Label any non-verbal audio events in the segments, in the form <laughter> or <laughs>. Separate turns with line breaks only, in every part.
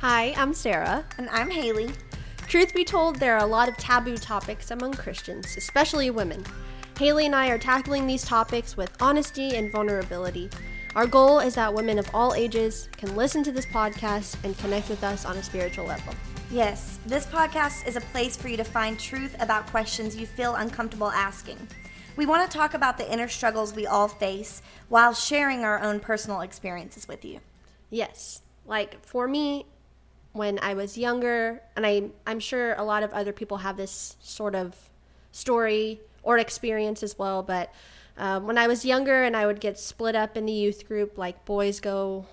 Hi, I'm Sarah.
And I'm Haley.
Truth be told, there are a lot of taboo topics among Christians, especially women. Haley and I are tackling these topics with honesty and vulnerability. Our goal is that women of all ages can listen to this podcast and connect with us on a spiritual level.
Yes, this podcast is a place for you to find truth about questions you feel uncomfortable asking. We want to talk about the inner struggles we all face while sharing our own personal experiences with you.
Yes. Like for me, when I was younger, and I, I'm sure a lot of other people have this sort of story or experience as well, but um, when I was younger and I would get split up in the youth group, like boys go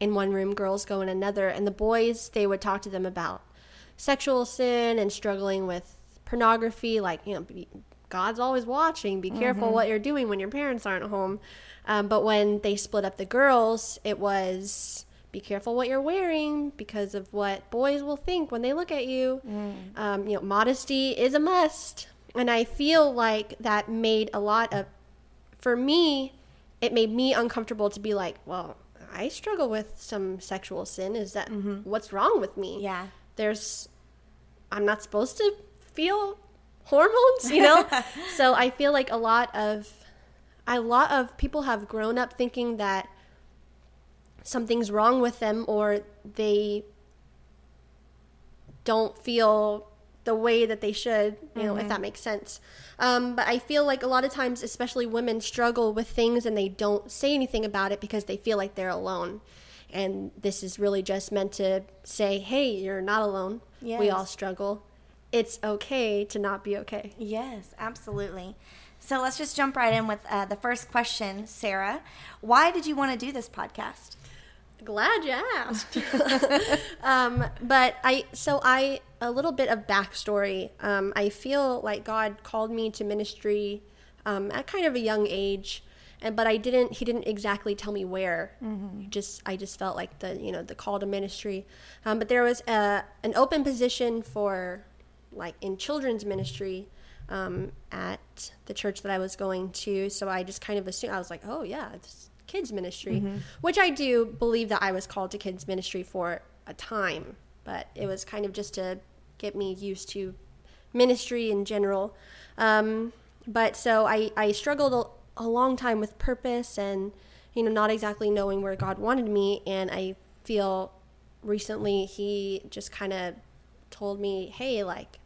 in one room, girls go in another, and the boys, they would talk to them about sexual sin and struggling with pornography, like, you know, God's always watching. Be careful mm-hmm. what you're doing when your parents aren't home. Um, but when they split up the girls, it was be careful what you're wearing because of what boys will think when they look at you. Mm. Um, you know, modesty is a must. And I feel like that made a lot of, for me, it made me uncomfortable to be like, well, I struggle with some sexual sin. Is that mm-hmm. what's wrong with me?
Yeah.
There's, I'm not supposed to feel hormones, you know? <laughs> so I feel like a lot of, a lot of people have grown up thinking that something's wrong with them or they don't feel the way that they should, you know, mm-hmm. if that makes sense. Um, but I feel like a lot of times, especially women, struggle with things and they don't say anything about it because they feel like they're alone. And this is really just meant to say, hey, you're not alone. Yes. We all struggle. It's okay to not be okay.
Yes, absolutely. So let's just jump right in with uh, the first question, Sarah. Why did you want to do this podcast?
Glad you asked. <laughs> um, but I, so I, a little bit of backstory. Um, I feel like God called me to ministry um, at kind of a young age, and but I didn't. He didn't exactly tell me where. Mm-hmm. Just I just felt like the you know the call to ministry. Um, but there was a, an open position for like in children's ministry. Um, at the church that I was going to, so I just kind of assumed I was like, "Oh yeah, it's kids ministry, mm-hmm. which I do believe that I was called to kids ministry for a time, but it was kind of just to get me used to ministry in general. Um, but so I, I struggled a, a long time with purpose and, you know, not exactly knowing where God wanted me. And I feel recently he just kind of told me, hey, like,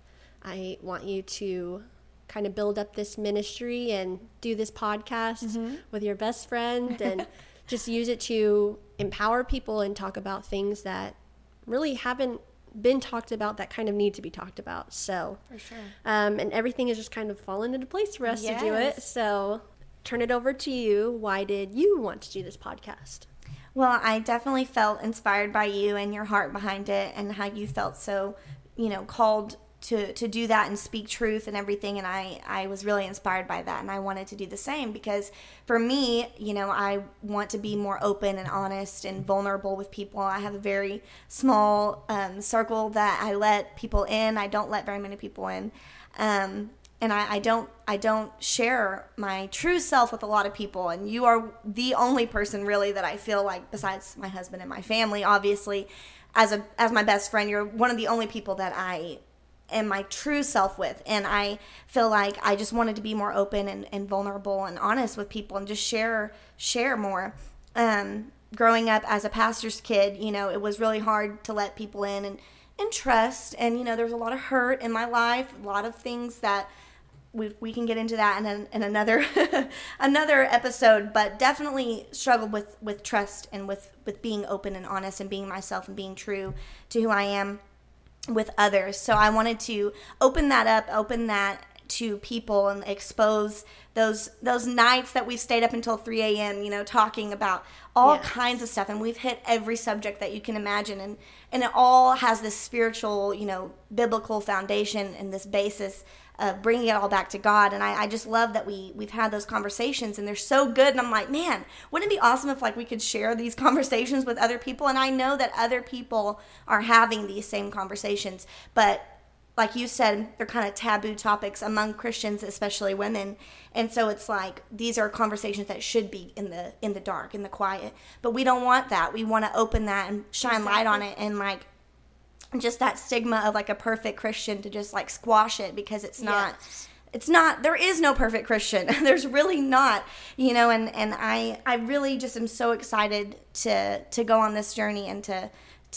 I want you to kind of build up this ministry and do this podcast mm-hmm. with your best friend <laughs> and just use it to empower people and talk about things that really haven't been talked about that kind of need to be talked about. So,
for sure.
Um, and everything has just kind of fallen into place for us yes. to do it. So, turn it over to you. Why did you want to do this podcast?
Well, I definitely felt inspired by you and your heart behind it and how you felt so, you know, called to to do that and speak truth and everything and I I was really inspired by that and I wanted to do the same because for me, you know, I want to be more open and honest and vulnerable with people. I have a very small um, circle that I let people in. I don't let very many people in. Um, and I, I don't I don't share my true self with a lot of people and you are the only person really that I feel like besides my husband and my family obviously as a as my best friend you're one of the only people that I am my true self with. And I feel like I just wanted to be more open and, and vulnerable and honest with people and just share share more. Um, growing up as a pastor's kid, you know, it was really hard to let people in and, and trust. And, you know, there's a lot of hurt in my life, a lot of things that we, we can get into that in, in another <laughs> another episode but definitely struggled with with trust and with with being open and honest and being myself and being true to who I am with others. So I wanted to open that up, open that to people and expose those those nights that we've stayed up until 3 a.m you know talking about all yes. kinds of stuff and we've hit every subject that you can imagine and and it all has this spiritual you know biblical foundation and this basis of bringing it all back to God. And I, I just love that we we've had those conversations and they're so good. And I'm like, man, wouldn't it be awesome if like we could share these <laughs> conversations with other people? And I know that other people are having these same conversations, but like you said, they're kind of taboo topics among Christians, especially women. And so it's like these are conversations that should be in the in the dark, in the quiet. But we don't want that. We want to open that and shine exactly. light on it and like just that stigma of like a perfect Christian to just like squash it because it's not
Yes.
it's not there is no perfect Christian. <laughs> There's really not, you know, and and I I really just am so excited to to go on this journey and to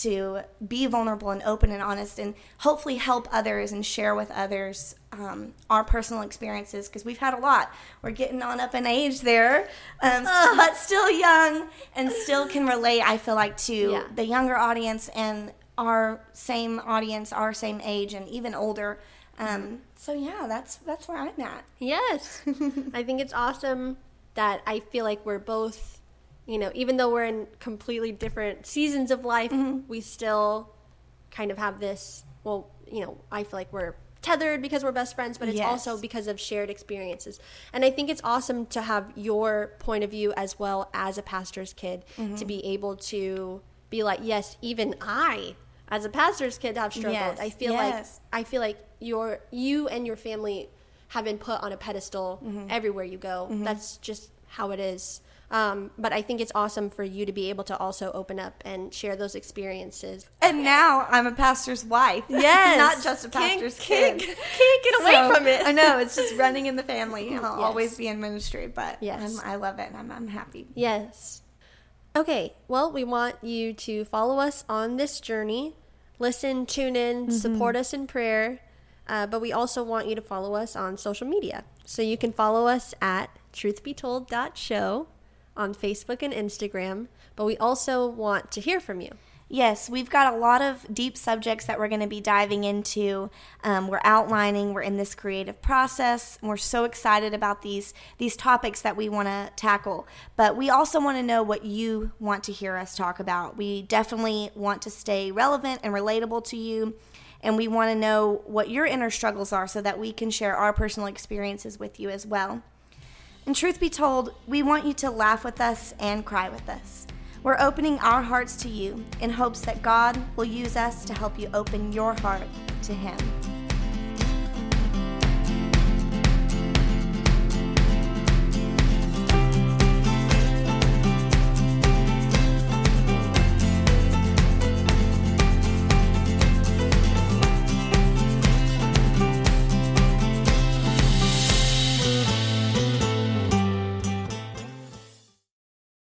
to be vulnerable and open and honest and hopefully help others and share with others um, our personal experiences because we've had a lot. We're getting on up in age there, um, <laughs> but still young and still can relate. I feel like to
Yeah.
the younger audience and our same audience, our same age, and even older. Um, so yeah, that's that's where I'm at.
Yes. <laughs> I think it's awesome that I feel like we're both, you know, even though we're in completely different seasons of life, mm-hmm. we still kind of have this, well, you know, I feel like we're tethered because we're best friends, but it's
Yes.
also because of shared experiences. And I think it's awesome to have your point of view as well as a pastor's kid to mm-hmm. be able to be like, yes, even I as a pastor's kid have struggled.
Yes,
I feel
yes.
like I feel like your you and your family have been put on a pedestal
Mm-hmm.
everywhere you go. Mm-hmm. That's just how it is. Um, but I think it's awesome for you to be able to also open up and share those experiences.
And now I'm a pastor's wife. <laughs>
Yes.
not just a pastor's
can't-
kid. <laughs>
can't get away
So,
from it.
I know it's just running in the family. <laughs> I'll
Yes.
always be in ministry, but
Yes.
I'm, I love it. and I'm, I'm happy.
Yes. Okay, well, we want you to follow us on this journey, listen, tune in, support us in prayer, uh, but we also want you to follow us on social media. So you can follow us at truthbetold.show on Facebook and Instagram, but we also want to hear from you.
Yes, we've got a lot of deep subjects that we're going to be diving into. Um, we're outlining. We're in this creative process. We're so excited about these these topics that we want to tackle. But we also want to know what you want to hear us talk about. We definitely want to stay relevant and relatable to you, and we want to know what your inner struggles are, so that we can share our personal experiences with you as well. And truth be told, we want you to laugh with us and cry with us. We're opening our hearts to you in hopes that God will use us to help you open your heart to Him.